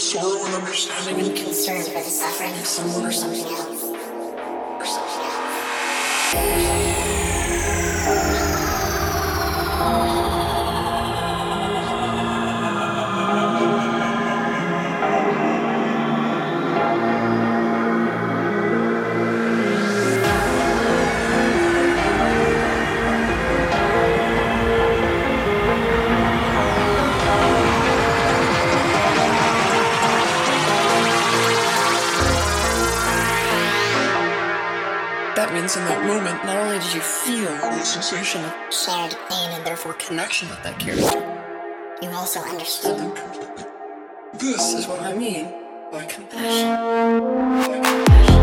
show an understanding and concern for the suffering of someone or something else. Or something else. experience in that moment, not only did you feel the sensation of shared pain and therefore connection with that character, you also understood them. This is what I mean by compassion. By compassion.